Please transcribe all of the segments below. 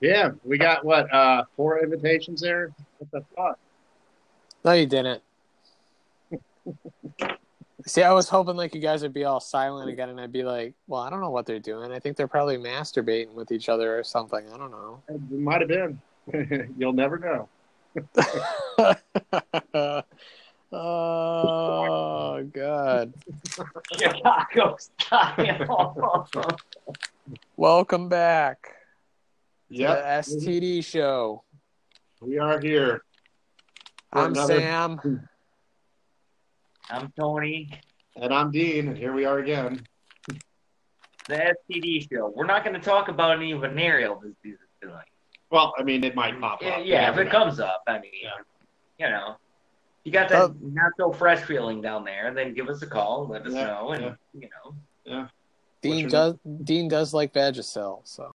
Yeah, we got what uh four invitations there. What the fuck? No, you didn't. See, I was hoping like you guys would be all silent again, and I'd be like, "Well, I don't know what they're doing. I think they're probably masturbating with each other or something. I don't know." It might have been. You'll never know. oh God! Chicago style. Welcome back to Yep, the STD show. we are here. I'm another- Sam. I'm Tony. And I'm Dean, and here we are again. The STD show. We're not going to talk about any venereal diseases tonight. Well, I mean, it might pop Yeah, up. yeah, if it know. comes up, I mean, Yeah. you know, you got that Oh. not so fresh feeling down there, then give us a call let us Yeah, know, and yeah. you know. Dean your does. Dean does like Vagisil, so.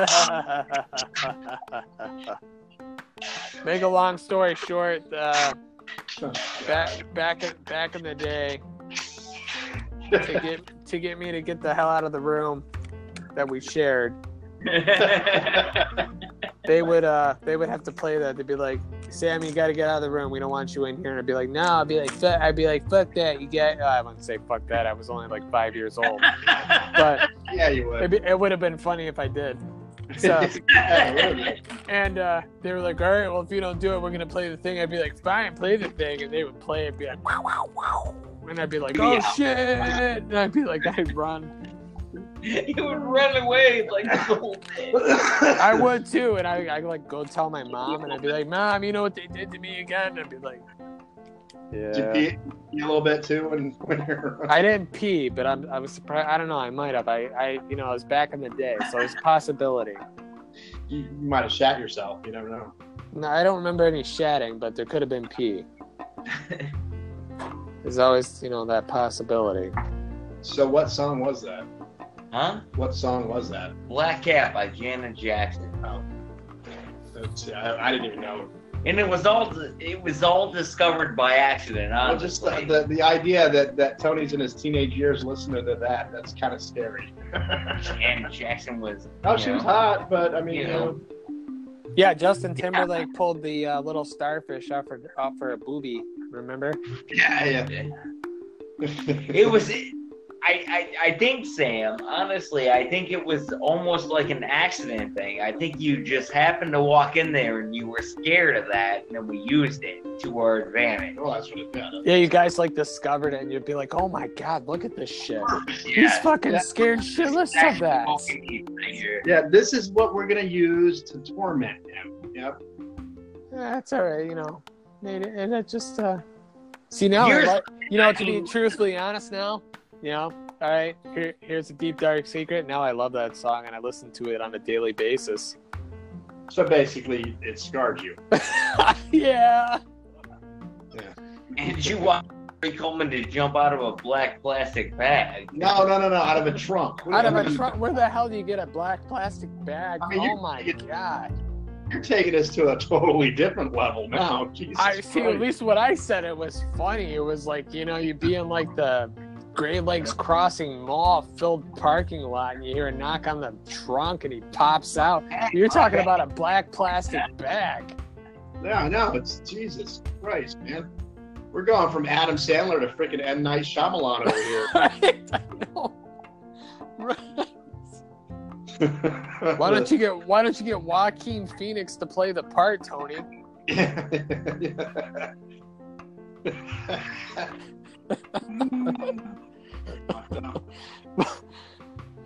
Make a long story short, uh, back back in- back in the day, to get to get me to get the hell out of the room that we shared, they would uh they would have to play that. They'd be like, "Sam, you got to get out of the room. We don't want you in here." And I'd be like, "No." I'd be like, "Fuck." I'd be like, "Fuck that." You get. I wouldn't say "fuck that." I was only like five years old, but Yeah, you would. be, it would have been funny if I did. So Yeah, it would. and uh, they were like, "All right, well, if you don't do it, we're gonna play the thing." I'd be like, "Fine, play the thing," and they would play it, be like, "Wow, wow, wow," and I'd be like, "Oh Yeah. shit!" And I'd be like, I'd run. you would run away like the whole thing. I would too, and I I like go tell my mom, and I'd be like, "Mom, you know what they did to me again?" And I'd be like, Did you "Yeah." pee, pee a little bit too when, when you're I didn't pee, but I'm I was surprised. I don't know. I might have. I I you know I was back in the day, so it's a possibility. you, you might have shat yourself. You never know. No, I don't remember any shatting, but there could have been pee. There's always you know that possibility. So, what song was that? Huh? What song was that? Black Cat by Janet Jackson. Oh. That's, I, I didn't even know. And it was all it was all discovered by accident, Well, just the, the, the idea that, that Tony's in his teenage years listening to that, that's kind of scary. Janet Jackson was. oh, you she was hot, but I mean, You you know. know, Yeah, Justin Timberlake pulled the uh, little starfish off her off her boobie. Remember? yeah, yeah. It was. I, I, I think Sam. Honestly, I think it was almost like an accident thing. I think you just happened to walk in there and you were scared of that, and then we used it to our advantage. Oh, that's what it yeah, Yeah, you guys like discovered it, and you'd be like, "Oh my god, look at this shit! He's Yeah. fucking Yeah. scared shitless of that." Yeah, this is what we're gonna use to torment him. Yep. That's all right, you know. Made it, and it just uh, see now, Here's- like, you know, to be truthfully honest, now, you know, all right, here, here's a deep dark secret. Now I love that song, and I listen to it on a daily basis. So basically, it scarred you. yeah. Yeah. And did you want Harry Coleman to jump out of a black plastic bag? No, no, no, no. Out of a trunk. Out of a trunk. Where the hell do you get a black plastic bag? I mean, you- oh my you- god. You're taking this to a totally different level now. Jesus I see. At least what I said, it was funny. It was like you know, you be in like the Great Lakes Crossing Mall filled parking lot, and you hear a knock on the trunk, and he pops out. You're talking about a black plastic bag. Yeah, no, it's Jesus Christ, man. We're going from Adam Sandler to freaking M Night Shyamalan over here. Right? I know. Right. Why don't you get Why don't you get Joaquin Phoenix to play the part, Tony?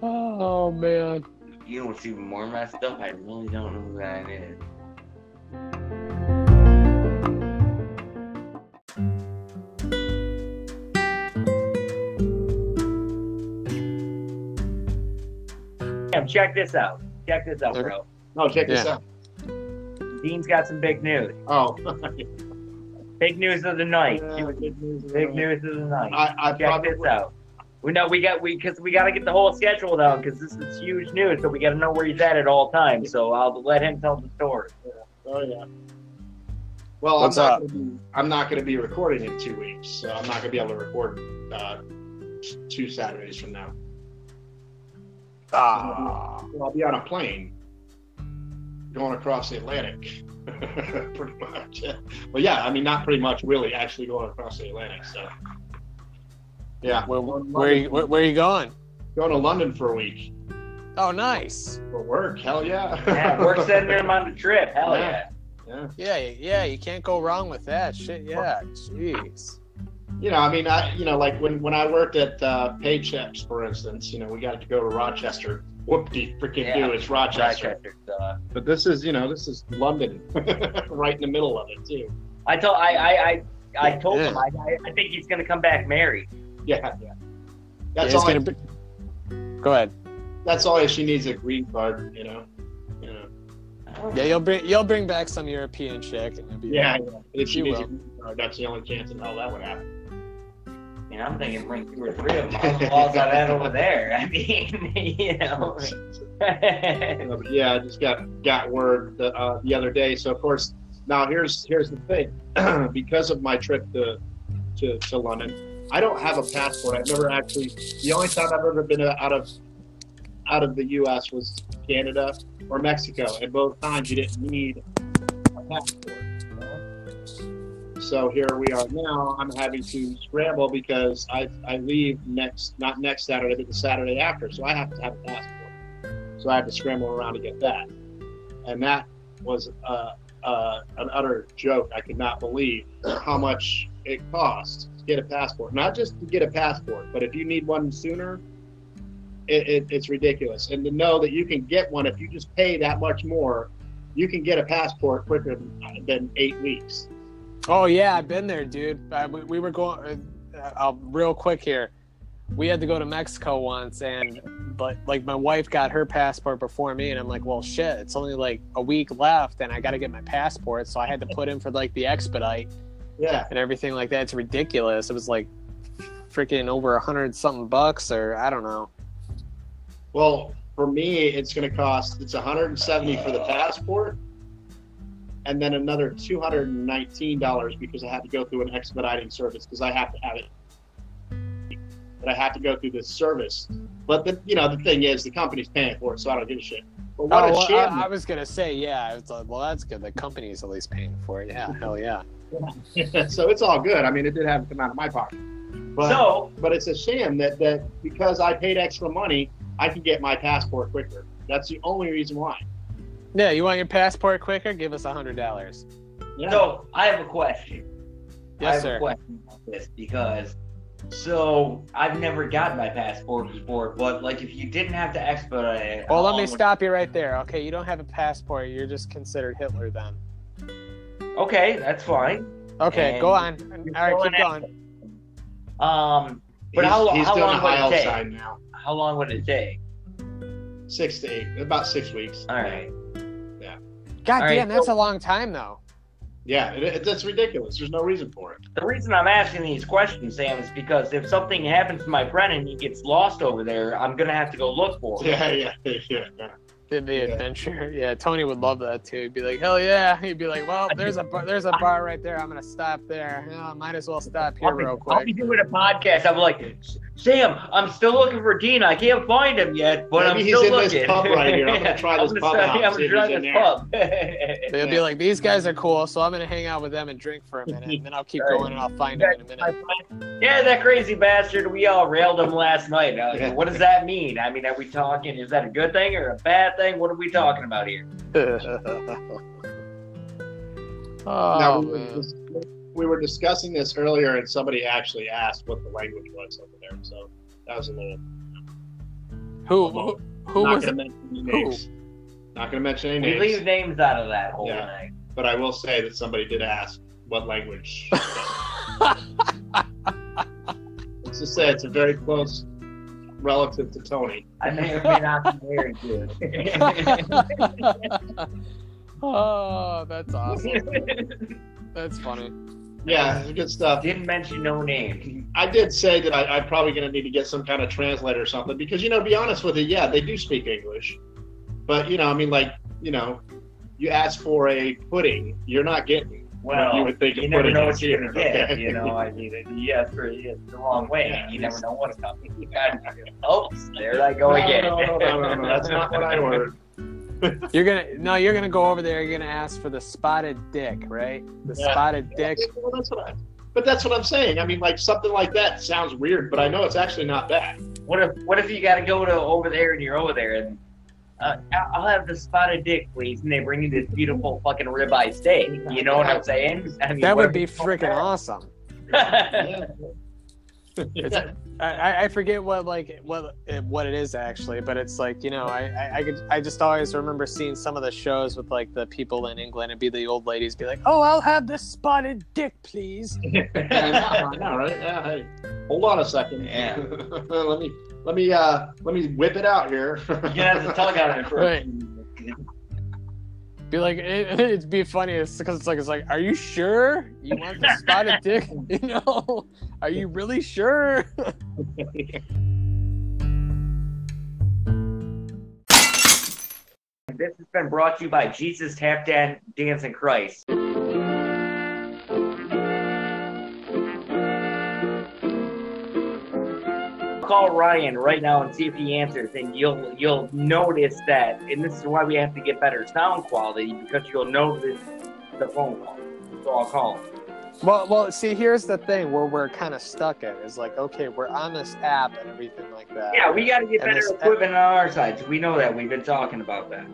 Oh man. You know what's even more messed up? I really don't know who that is. Damn, check this out. Check this out, bro. no, check this Yeah. out. Dean's got some big news. Oh, Big news of the night. Yeah, good news. Big news of the night. I, I Check probably this out. We know we got we because we got to get the whole schedule down because this is huge news, so we got to know where he's at at all times. So I'll let him tell the story. Oh yeah. Well, What's I'm not. up? Gonna be, I'm not going to be recording in two weeks, so I'm not going to be able to record uh, two Saturdays from now. Ah. Well, I'll be on a plane going across the Atlantic. pretty much. Yeah. Well, yeah, I mean, not pretty much, really, actually going across the Atlantic. So, yeah. Where, where, you, where, where are you going? Going to London for a week Oh, nice. for work. Hell yeah. Yeah, we're sending him on the trip. Hell Yeah. yeah. yeah. Yeah, yeah, you can't go wrong with that. Shit, yeah. Jeez. You know, I mean, I, you know, like when, when I worked at uh, Paychex, for instance, you know, we got to go to Rochester. Whoop-de freaking Yeah. do, it's Rochester. Rochester, uh, But this is, you know, this is London, right in the middle of it too. I told I I I, I told Yeah. him I, I I think he's gonna come back married. Yeah, yeah. Yeah, That's it's all. I, gonna be... Go ahead. that's all. She needs a green card. You know. You know. Yeah, you'll bring you'll bring back some European chick and you'll be Yeah, yeah. If she You needs a will. green card, that's the only chance in hell that would happen. Mean, I'm thinking bring two or three of them. All balls I've over there. I mean, you know. Uh, yeah, I just got got word the, uh, the other day. So of course, now here's here's the thing. because of my trip to, to to London, I don't have a passport. I've never actually. The only time I've ever been out of out of the U.S. was Canada or Mexico, and both times you didn't need a passport. So here we are now. I'm having to scramble because I I leave next not next Saturday, but the Saturday after. So I have to have a passport. So I had to scramble around to get that, and that was uh, uh, an utter joke. I could not believe how much it cost to get a passport. Not just to get a passport, but if you need one sooner, it, it, it's ridiculous. And to know that you can get one if you just pay that much more, you can get a passport quicker than, than eight weeks. Oh yeah, I've been there, dude. Uh, we, we were going. Uh, uh, real quick here. We had to go to Mexico once, and but like my wife got her passport before me, and I'm like, well, shit, it's only like a week left, and I got to get my passport, so I had to put in for like the expedite Yeah, and everything like that. It's ridiculous. It was like freaking over a hundred something bucks, or I don't know. Well, for me, it's going to cost it's 170 for the passport, and then another 219 dollars because I have to go through an expediting service because I have to have it. But I have to go through this service. But the you know the thing is the company's paying for it, so I don't give a shit. But what oh, a well, sham! I, I was gonna say, yeah. It's like, well, that's good. The company's at least paying for it. Yeah, hell yeah. so it's all good. I mean, it did have to come out of my pocket. But, So but it's a sham that that because I paid extra money, I can get my passport quicker. That's the only reason why. Yeah, you want your passport quicker? Give us a hundred dollars. Yeah. so I have a question. I Yes, have sir. a question about this because so I've never gotten my passport before, but like if you didn't have to expedite it, Well, let me stop you right there. Okay, you don't have a passport. You're just considered Hitler then. Okay, that's fine. Okay, And go on. All right, keep still going. Um, But he's, how- he's how long would it take? now. how long would it take? Six to eight, about six weeks. All right. God All right, damn, that's so- a long time though. Yeah, it, it, that's ridiculous. There's no reason for it. The reason I'm asking these questions, Sam, is because if something happens to my friend and he gets lost over there, I'm gonna have to go look for him. Yeah, yeah, yeah. yeah. Did the Yeah. adventure? Yeah, Tony would love that too. He'd be like, "Hell yeah!" He'd be like, "Well, there's a bar, there's a bar right there. I'm gonna stop there. Yeah, might as well stop here I'll be, real quick. I'll be doing a podcast. I'm like, Sam, I'm still looking for Dean. I can't find him yet, but Maybe I'm he's still in this looking. pub right here. I'm gonna try I'm this gonna pub start- out, yeah, I'm see gonna if he's try in this They'll be like, "These guys are cool, so I'm gonna hang out with them and drink for a minute, and then I'll keep going and I'll find him in a minute." yeah, that crazy bastard. We all railed him last night. Uh, like, What does that mean? I mean, are we talking? Is that a good thing or a bad thing? What are we talking about here? oh now, we were, dis- we were discussing this earlier, and somebody actually asked what the language was over there. So that was a little. Who who, who not was going it? to mention any names. Not going to mention any names. We leave names out of that whole Yeah. thing. But I will say that somebody did ask what language. Let's just say it's a very close relative to Tony. I may or may not be married to. oh, that's awesome. That's funny. Yeah, it's good stuff. Didn't mention no name. I did say that I, I'm probably going to need to get some kind of translator or something because, you know, to be honest with you, yeah, they do speak English. But, you know, I mean, like, you know, you ask for a pudding, you're not getting Well, you would think you of never know what you're gonna get. You know, I mean, yes, for it's the wrong way. Yeah, you never know what's coming. You got, oops, oh, there I go no, again. No, no, no, no, no, that's not what I ordered. You're gonna no, you're gonna go over there. You're gonna ask for the spotted dick, right? The Yeah. spotted dick. Well, that's what I, but that's what I'm saying. I mean, like something like that sounds weird, but I know it's actually not bad. What if what if you got to go to over there and you're over there and uh, I'll I'll have the spotted dick, please, and they bring you this beautiful fucking ribeye steak. You know what I'm saying? I mean, That would be freaking awesome. Yeah. I- I, I forget what like what what it is actually, but it's like you know I, I I could I just always remember seeing some of the shows with like the people in England and be the old ladies be like, oh I'll have the spotted dick, please. Yeah, I know, right? Yeah, hey, hold on a second. Yeah. let me let me uh let me whip it out here. You have to tug on it for Right. Be like it, it'd be funny because it's like it's like, are you sure you want the spotted dick? You know, are you really sure? This has been brought to you by Jesus Tap Dan Dancing Christ. Call Ryan right now and see if he answers, and you'll you'll notice that. And this is why we have to get better sound quality because you'll notice the phone call. So I'll call him. Well, well, see, here's the thing where we're kind of stuck at is like, okay, we're on this app and everything like that. Yeah, we got to get And better equipment on our side. So we know that. We've been talking about that.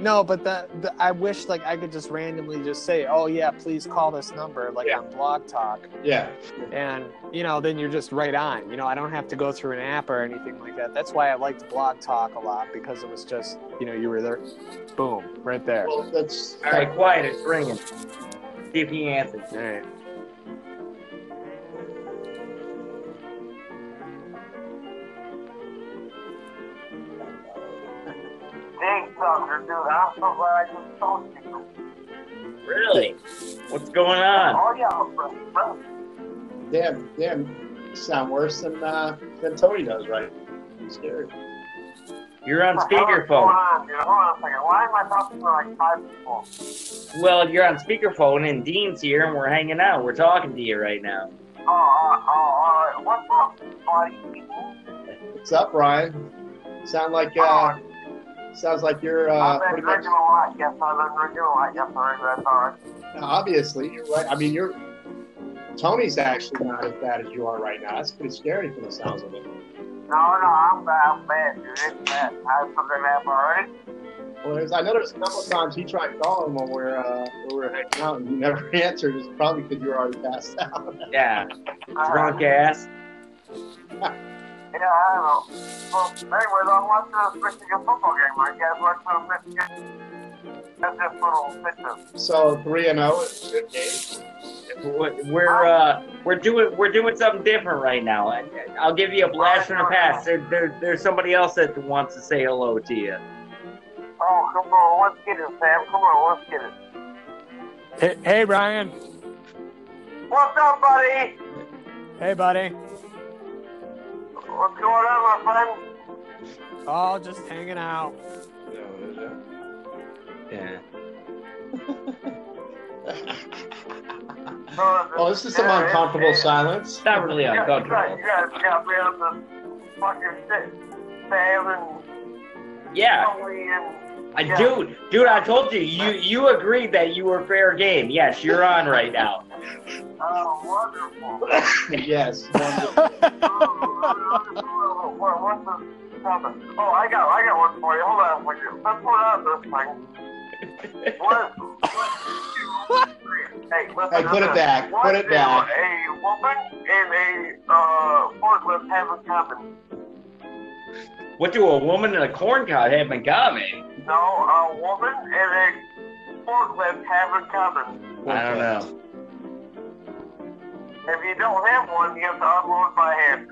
No, but that the, I wish like I could just randomly just say, "Oh yeah, please call this number," like Yeah. on Blog Talk, yeah. and you know, then you're just right on. You know, I don't have to go through an app or anything like that. That's why I liked Blog Talk a lot because it was just, you know, you were there, boom, right there. All Well, that's All right, quiet. It's ringing. See if he answers. right. Dang, sucker, dude, I'm so glad I just told you. Really? What's going on? Oh, yeah, bro, bro. damn, damn. Sound worse than uh, than Tony does, right? Scary. You're on What the hell is going speakerphone. on, dude? Hold on a second. Why am I talking to like five people? Well, you're on speakerphone, and Dean's here, and we're hanging out. We're talking to you right now. Oh, uh, oh, uh, what's up, buddy? What's up, Ryan? Sound like uh, sounds like you're uh, I've been pretty much drinking a lot. Yes, I've been drinking a lot. Yes, sir. That's all right. obviously you're right. I mean, you're Tony's actually not as bad as you are right now. That's pretty scary from the sounds of it. No, no, I'm bad. I'm bad, dude. It's bad. I have something happen already. Well, there's, I know there's a couple of times he tried calling when we're uh, when we were hanging out, and you never answered. It's probably because you were already passed out. Yeah, Uh, drunk ass. Yeah, I know. Well, anyways, I'm watching this Michigan football game. I guess watching the Michigan. That's just little pictures. So three and zero is good game. We're we're, uh, we're doing we're doing something different right now. I- I'll give you a blast from the past. There, there, there's somebody else that wants to say hello to you. Oh, come on, let's get it, Sam. Come on, let's get it. Hey, hey, Ryan. What's up, buddy? Hey, buddy. What's going on, my friend? Oh, just hanging out. Yeah. oh, oh this is some uncomfortable silence. It's not really You guys, uncomfortable. you guys got me on the fucking shit. Sam and Yeah. And. I, Yeah. dude, dude, I told you, you you agreed that you were fair game. Yes, you're on right now. Oh, wonderful. yes. what, what's the topic? Oh, I got, I got one for you. Hold on, would you? Let's put out this thing. What? what hey, listen Hey, put it this. back, What put it do back. A woman and a uh, forklift have in common? What do a woman and a corn cob have in common? No, a woman and a forklift have in common. I don't know. If you don't have one, you have to unload by hand.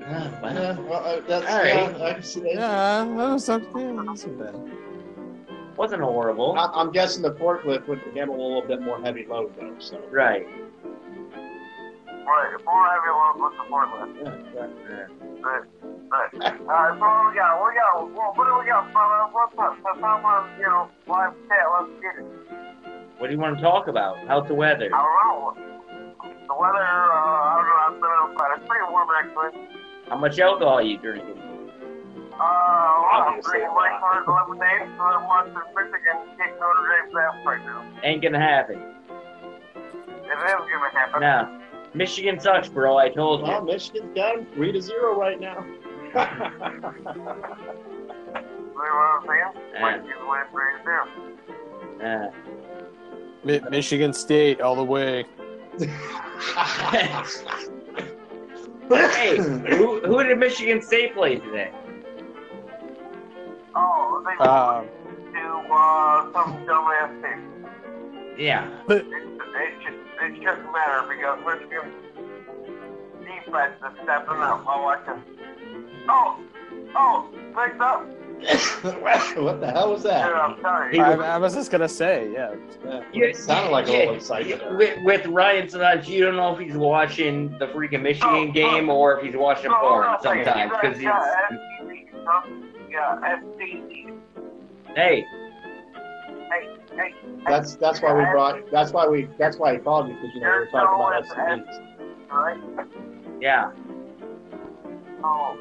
Yeah, well, uh, that's All right. yeah, I can see that. Yeah, that was something. Yeah, that's not bad. Wasn't horrible. I- I'm guessing the forklift would handle a little bit more heavy load though. So Right. Right, more heavy load with the forklift. yeah, yeah. Right, right. Alright, so what we got? We got, well, what do we got, brother? What's up? So someone, you know, live chat, let's get it. What do you want to talk about? How's the weather? I don't know. The weather, uh, I don't know, I've been outside. It's pretty warm, actually. How much alcohol are you drinking? Uh, I'm drinking white lot. lemonade, so I'm watching Michigan kick Notre Dame's ass right now. Ain't gonna happen. It is gonna happen. Nah. Michigan sucks, bro. I told Well, you. Michigan's got three to zero right now. See what I'm saying? Yeah. Like, he's winning three to zero. Uh, Michigan State all the way. Hey, who, who did Michigan State play today? Oh, they Um, to uh, some dumbass team. Yeah. It, it, just, it just matter because Michigan defense is stepping up. I watch it. Oh, oh, picked up. what the hell was Dude, that? I'm sorry. I, was- I was just gonna say, yeah. Yeah, You- it sounded like a yeah, little excitement. With, with Ryan sometimes you don't know if he's watching the freaking Michigan Oh, game oh. or if he's watching oh, No, porn no, sometimes because he's yeah, SEC, huh? Yeah, SEC. hey Hey, hey. That's that's why we brought. That's why we. That's why he called you because you know we were talking about STDs. Right? yeah Oh,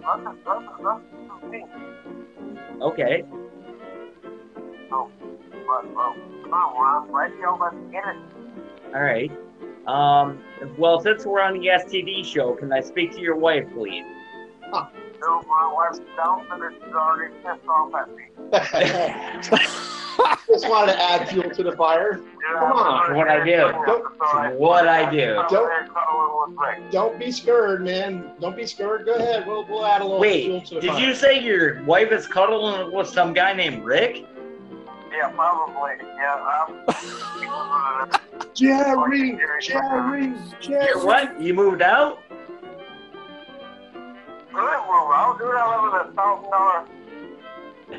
that's a, that's a, that's a team. Okay But, well, come on, Ron. Let's go. Let's get it. all right um well since we're on the STD show can I speak to your wife please No, my wife's down and she's already pissed off at me. Just wanted to add fuel to the fire. Yeah, Come on, what I do. Don't- what I do. Don't- Don't be scared, man. Don't be scared. Go ahead. We'll we'll add a little fuel wait to the did fire. you say your wife is cuddling with some guy named Rick Yeah, probably. Yeah, um, Jerry, Jerry, Jerry. Your what you moved out Good, well, I'll do that living a thousand dollar,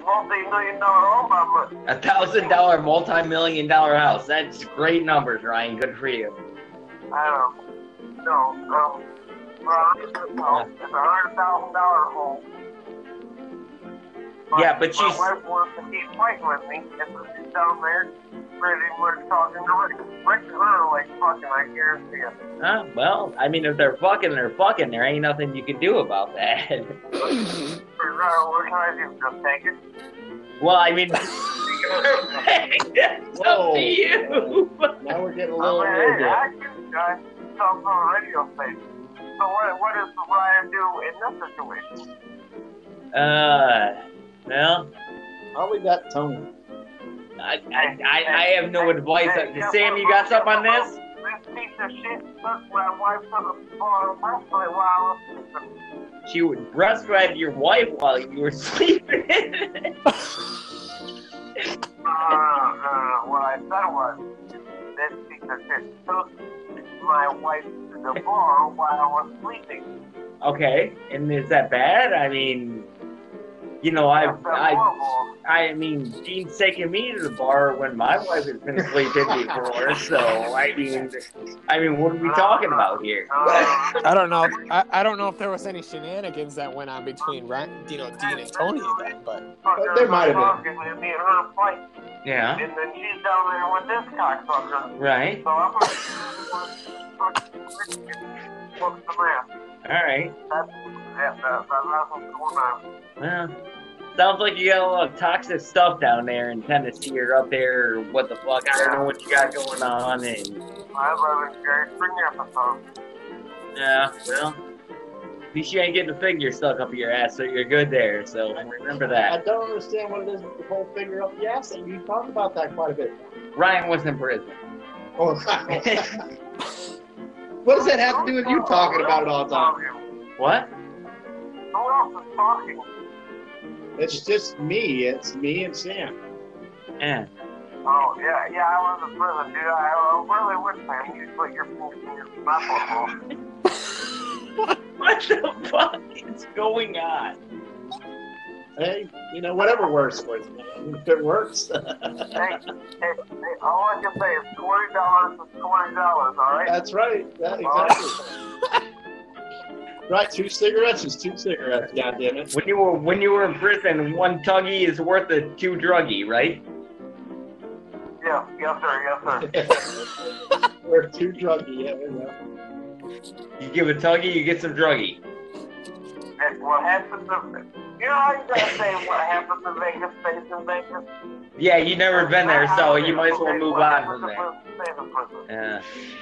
multi-million dollar home. I'm a, a thousand dollar multi-million dollar house. That's great numbers Ryan. Good for you. I don't know, um, well, it's a hundred thousand dollar home. Yeah, but she's- My wife wants to keep fighting with me, she's down there, pretty much talking to Rick. Rick and her like fucking, I guarantee it. Huh? Well, I mean, if they're fucking, they're fucking. There ain't nothing you can do about that. What can I do? Just take it? well, I mean, that's up to you. Now we're getting a I little mean, weird hey. I can uh, talk on a radio station. So what, what does Ryan do in this situation? Uh, well, I'll leave that to Tony. I, I, I, have no advice. Sam, you got something on this? This piece of shit took my wife to the bar last night while I was sleeping. She would breastfed your wife while you were sleeping. Uh, uh, what I said was, this piece of shit took my wife to the bar while I was sleeping. okay, and is that bad? I mean, you know, I, That's I. I mean, Dean's taking me to the bar when my wife has been sleeping before. So I mean, I mean, what are we talking about here? I don't know. I, I don't know if there was any shenanigans that went on between Ryan, you know, Dean and Tony then, but fucker There might have been. talking And me and her fight, Yeah, and then she's down there with this cocksucker. right. So I'm gonna what's the man? All right. That's that, that, that, that's what's going on. Well, sounds like you got a lot of toxic stuff down there in Tennessee or up there or what the fuck. I don't know what you got going on. And I live in Jerry Springer episode. yeah, well, at least you ain't getting a figure stuck up your ass, so you're good there. So remember that. I don't understand what it is with the whole finger up the ass thing. You talked about that quite a bit. Ryan was in prison. Oh, what does that have to do with you talking about it all the time? What? Who else is talking? It's just me. It's me and Sam. And. Oh, yeah, yeah, I was in prison, dude. I, I really wish, man, you put your foot in your mouth. What the fuck is going on? Hey, you know, whatever works for you. man. If it works. hey, hey, hey, all I can say is twenty dollars is twenty dollars, all right? That's right. Yeah, exactly. right, two cigarettes is two cigarettes. God damn it. When you were when you were in prison, one tuggy is worth a two druggy, right? Yeah, Yes, yes, sir, yes, sir. We're too druggy. Yeah, you know. You give a tuggy, you get some druggy. That's what happens in You know how you gotta say what happens in Vegas stays in Vegas? Yeah, you never been there, so you might as well move on from there. prison stays in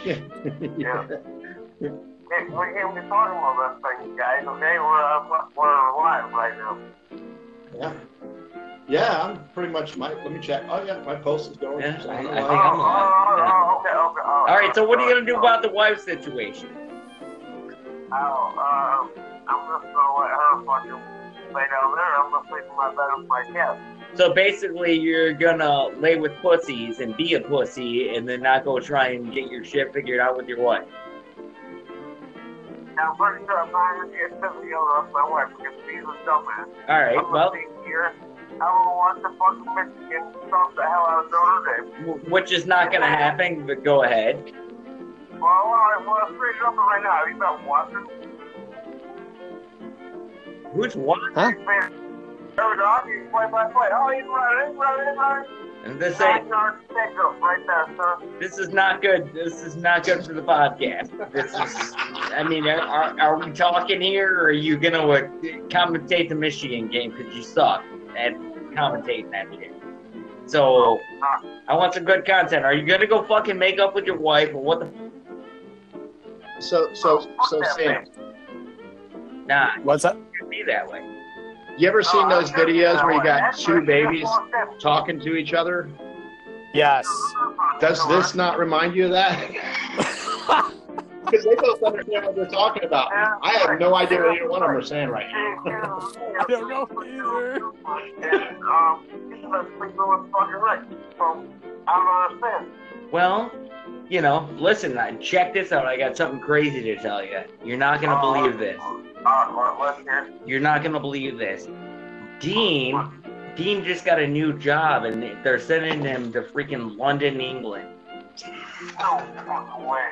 prison. Yeah. Yeah. Hey, we can't be talking about that thing, guys, okay? We're, uh, we're live right now. yeah. Yeah, I'm pretty much. My let me check. Oh yeah, my post is going. Yeah, so I- don't I think I'm oh, oh, Yeah. oh, okay, okay. Oh, All right, so what are you gonna do oh, about the wife situation? Oh, uh, I'm just gonna let her fucking lay down there. I'm gonna sleep in my bed with my cat. So basically, you're gonna lay with pussies and be a pussy, and then not go try and get your shit figured out with your wife. Now, I'm pretty sure I'm not gonna get off my wife because she's a dumbass. All right, I'm well, gonna here. I don't want to fucking Michigan stomp the hell out of Notre Dame. which is not gonna happen, but go ahead. Well, all right, well, let's read it up right now. Have you been watching? Who's what? Huh? He's been every. He's play by play. Oh, he's running, running, running. And this Nine ain't, right there, sir. this is not good. This is not good for the podcast. This is. I mean, are, are we talking here, or are you gonna uh, commentate the Michigan game because you suck at commentating that shit? So, I want some good content. Are you gonna go fucking make up with your wife, or what the? So so so Sam, Nah, What's up? be that way. You ever seen those videos where you got two babies talking to each other? Yes. Does this not remind you of that? Because they both understand what they're talking about. I have no idea what either one of them are saying right now. I don't know either. And, um, he's been sleeping with fucking Rick. So, I don't understand. Well, you know, listen, uh, check this out. I got something crazy to tell you. You're not gonna believe this. Uh, well, let's hear. You're not gonna believe this. Dean, Dean just got a new job, and they're sending him to freaking London, England. No.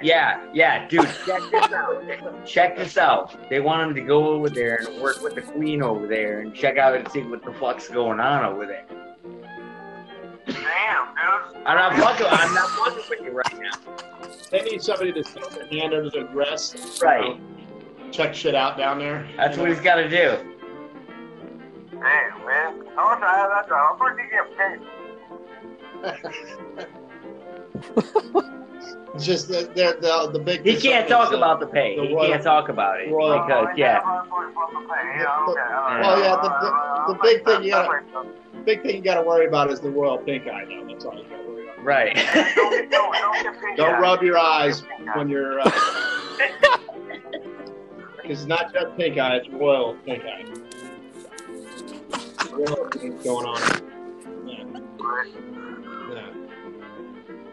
Yeah, yeah, dude. Check this out. Check this out. They want him to go over there and work with the Queen over there and check out and see what the fuck's going on over there. Damn. I'm not fucking. I'm not fucking with you right now. They need somebody to stick their hand under their dress. Right. Check shit out down there. That's what he's got to do. Damn, man. I wish I had that job. I'm pretty get paid. It's just the the the, the big. He can't talk about the pay. The He royal- can't talk about it royal- because oh, yeah. Well, yeah, the- the- the big thing, yeah. The big thing you got to worry about is the royal pink eye. Now that's all you got to worry about. Right. Don't rub your eyes when you're. Uh, Because it's not just pink eye; it's royal pink eye. Royal pink going on. Yeah. Yeah.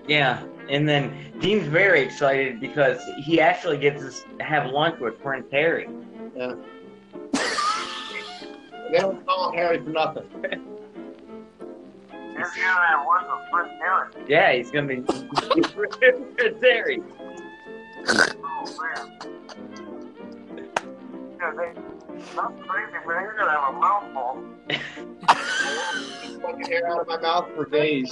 Yeah, and then Dean's very excited because he actually gets to have lunch with Prince Harry. Yeah. They don't call him Harry for nothing. Yeah, he's gonna be Prince Harry. That's crazy, man. You're gonna have a mouthful. Fucking hair out of my mouth for days.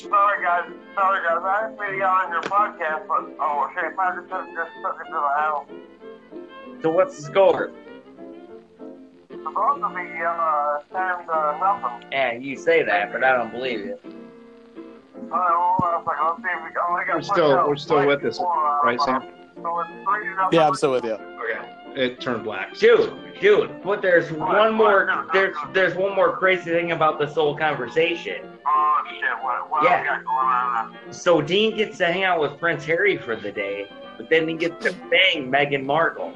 Sorry, guys. Sorry, guys. I didn't mean to yell on your podcast, but oh shit, I just took, just took it to the house. So what's the score? It's supposed to be uh, ten to nothing. Yeah, you say that, but I don't believe it. I don't know. I was like, let's see if we I got We're still- we're still with this, before, uh, right, Sam? So it's three to nothing. Yeah, I'm still with you. Okay. It turned black. Dude, dude, but there's one more there's there's one more crazy thing about this whole conversation. Oh shit! What? What Yeah. going on? So Dean gets to hang out with Prince Harry for the day, but then he gets to bang Meghan Markle.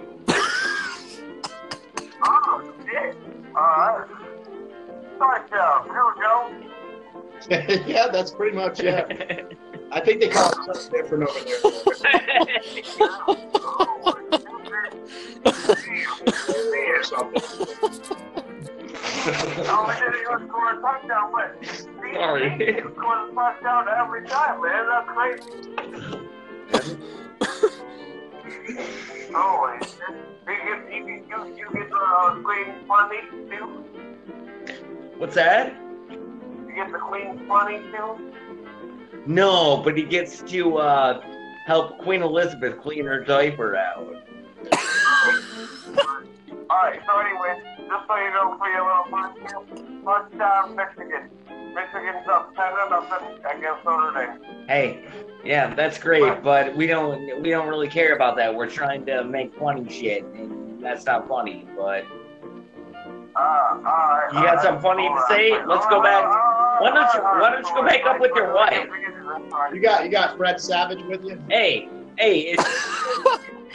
Shit! Alright. Like uh, Bill Jones. yeah, that's pretty much it. I think they call it something different over there. or something. Oh, I didn't even touchdown, but Sorry. he scores a touchdown every time, man. That's crazy. Holy shit. You get, you, get- you, you get the uh, funny too? What's that? You get the Queen's money too? No, but he gets to uh, help Queen Elizabeth clean her diaper out. Alright, so anyway, just so you know for your little fun, touchdown Michigan. Michigan's up 10 to nothing against Notre Dame. Hey, yeah, that's great, but we don't we don't really care about that. We're trying to make funny shit, and that's not funny. But Uh, alright. You got something funny to say? Let's go back. Why don't you- why don't you go back up with your wife? You got you got Fred Savage with you. hey, hey, it's...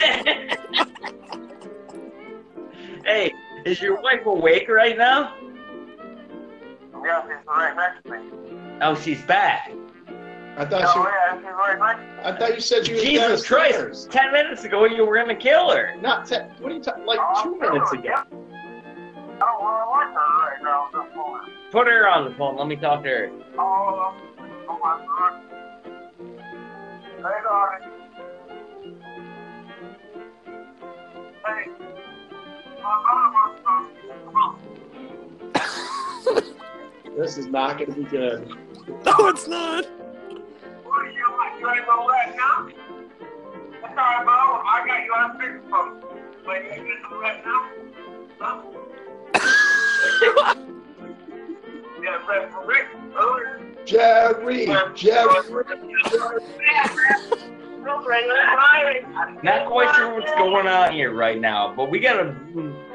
hey, is your wife awake right now? Yeah, she's right next to me. Oh, she's back. I thought Oh, she. yeah, she's right next to me. I thought you said you was Jesus downstairs. Christ! Ten minutes ago, you were gonna kill her. Not ten. What are you talking? Like Oh, two minutes ago. yeah. Oh, well, I like her right now. This moment. Put her on the phone. Let me talk to her. Oh, oh my God. Hey, darling. Hey. My mama This is not going to be good. No, it's not. What do you want? You ain't gonna let now? That's all right, Bo. I got you on speakerphone. But you ain't gonna let now? Huh? Yeah, Red for Rick. earlier. Jerry, Jerry. Not quite sure what's going on here right now, but we got a,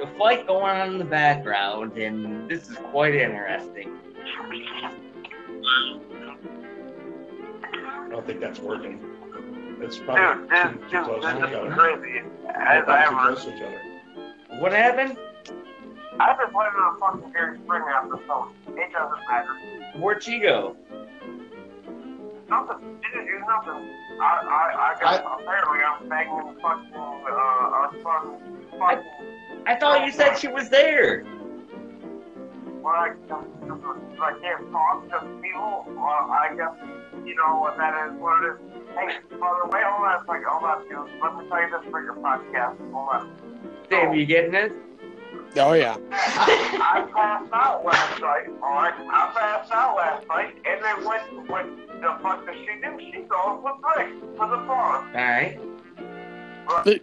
a fight going on in the background, and this is quite interesting. I don't think that's working. It's probably Dude, this, too, too this, close this to each is other. crazy. As Probably I too ever. close to each other. What happened? I've been playing on fucking Gary Springer on the phone. It doesn't matter. Where'd she go? Nothing. She Didn't do nothing. I, I, I got, apparently I'm banging fucking, uh, a fun, fucking, I thought you said she was there. Well, I, I can't talk to people. Well, I guess, you know what that is, what it is. Hey, brother, wait, hold on a second, hold on, dude. Let me tell you this for your podcast. Hold on. Dave, you getting it? Oh yeah. I passed out last night, alright? I passed out last night, and then when, when the fuck does she do? She goes with Rick to the bar. All right. But,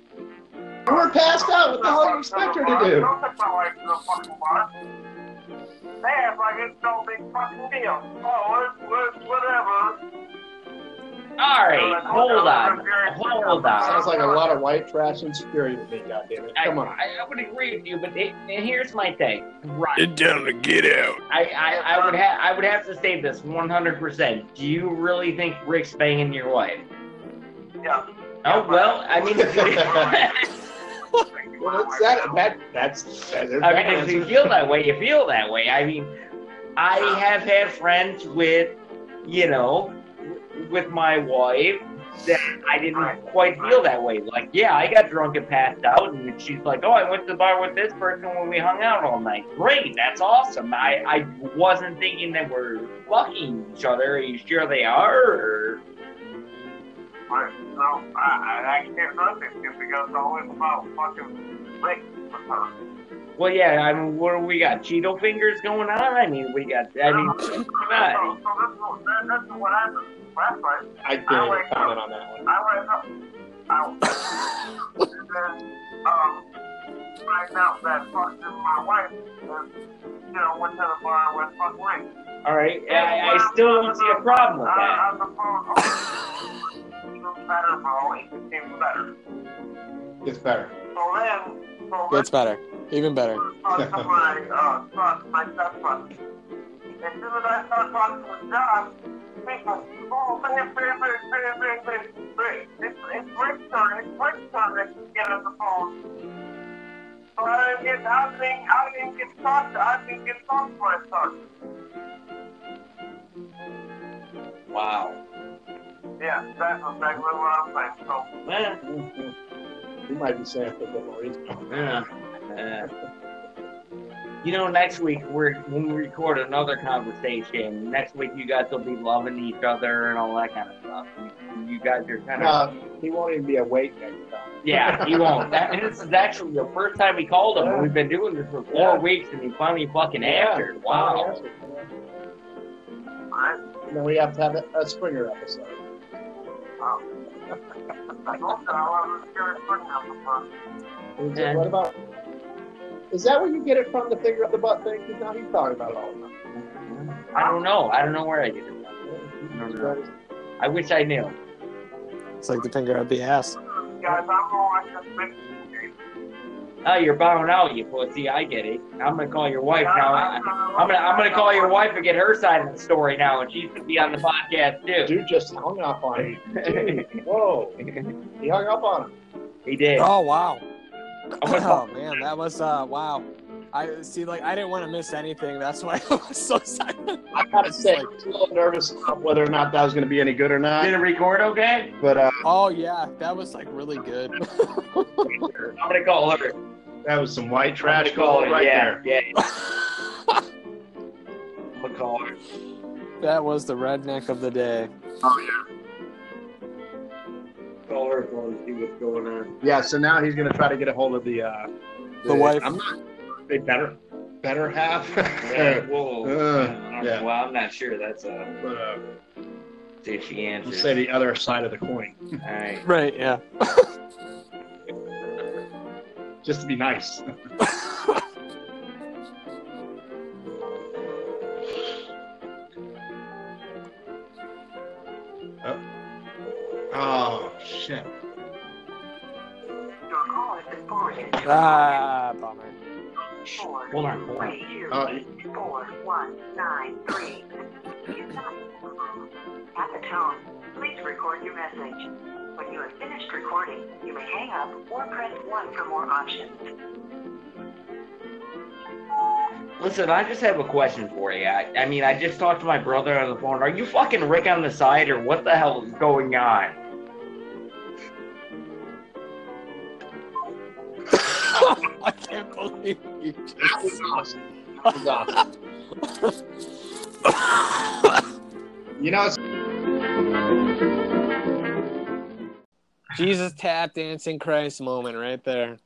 You were passed out. What the hell do you expect her to do? Don't take my wife to the fucking bar. They act like it's no big fucking deal. Oh, it's, it's whatever. All right. Hold on. Hold on. Sounds like a lot of white trash insecurity to me. Goddamn it! I, Come on. I, I would agree with you, but it, and here's my thing. Right. Get down to get out. I, I, I would have I would have to say this 100%. Do you really think Rick's banging your wife? Yeah. Oh well, I mean, if you, Well, that's that. That that's. That, there's I mean, if you feel that way, you feel that way. I mean, I ah. have had friends with, you know, with my wife that I didn't ah. quite feel that way. Like, yeah, I got drunk and passed out, and she's like, "Oh, I went to the bar with this person when we hung out all night." Great, that's awesome. I I wasn't thinking that we're fucking each other. Are you sure they are? Or... Right. No, I, I, I can't run this shit because it's always about fucking Rick with her. Well, yeah. I mean, what we got? Cheeto fingers going on? I mean, we got. I mean, So, so what- that, that's what happened last night. I even comment on that one. I went up. I and then, um, find out that fucking my wife, you know, went to the bar with fuck. All right. I, I still don't see a problem with that. On the phone, even better, bro. It became better. It's better. So then, so Gets better. Even better. talk to my uh, son, my stepson. As soon as I start talking with John, people, oh. It's, it's Rick's turn, it's Rick's turn to get on the phone. So I didn't get, I didn't, I didn't get talked to, I didn't get talked to my son. Wow. Yeah, that's exactly what I'm saying. So, Eh, You might be saying for different reasons. yeah. Eh. You know, next week we're when we record another conversation. Next week you guys will be loving each other and all that kind of stuff. You, you guys are kind of No, he won't even be awake next time. yeah. He won't. That, and this is actually the first time we called him. and We've been doing this for four Yeah. weeks, and he finally fucking Yeah. answered. Wow. I, And then we have to have a, a Springer episode. I hope that I'll have a serious foot now before. Is What about? Is that where you get it from? The finger up the butt thing? Because now he's talking about it all the time. I don't know. I don't know where I get it from. No, no. I wish I knew. It's like the finger up the ass. Guys, I'm going to big Oh, you're bowing out, you pussy. I get it. I'm gonna call your wife now. I- I'm gonna I'm gonna call your wife and get her side of the story now, and she's gonna be on the podcast too. Dude just hung up on him. Whoa. He hung up on him. he did. Oh wow. I'm gonna call- Oh man, that was uh wow. I see like I didn't want to miss anything. That's why I was so silent. I gotta say, I was a little nervous about whether or not that was going to be any good or not. Did it record okay? But uh, Oh yeah, that was like really good. I'm gonna call her. That was some white trash I'm call gold right yeah, there. yeah. I'm gonna call her. that was the redneck of the day. Oh yeah. Call her phone and see what's going on. Yeah. So now he's going to try to get a hold of the uh, The wife. I'm not. They better, better half. Yeah, whoa. Uh, yeah. Well, I'm not sure. That's a but uh, see if she let's answers. say the other side of the coin, All right. Right, yeah. just to be nice. oh. oh shit! Your call has been forwarded ah, bummer. four, Hold on, hold on. three, two, Oh. four, one, nine, three. At the tone, please record your message. When you have finished recording, you may hang up or press 1 for more options. Listen, I just have a question for you. I, I mean, I just talked to my brother on the phone. Are you fucking Rick on the side, or what the hell is going on? I can't believe you That was just awesome. That was awesome. You know, it's Jesus tap dancing Christ moment right there.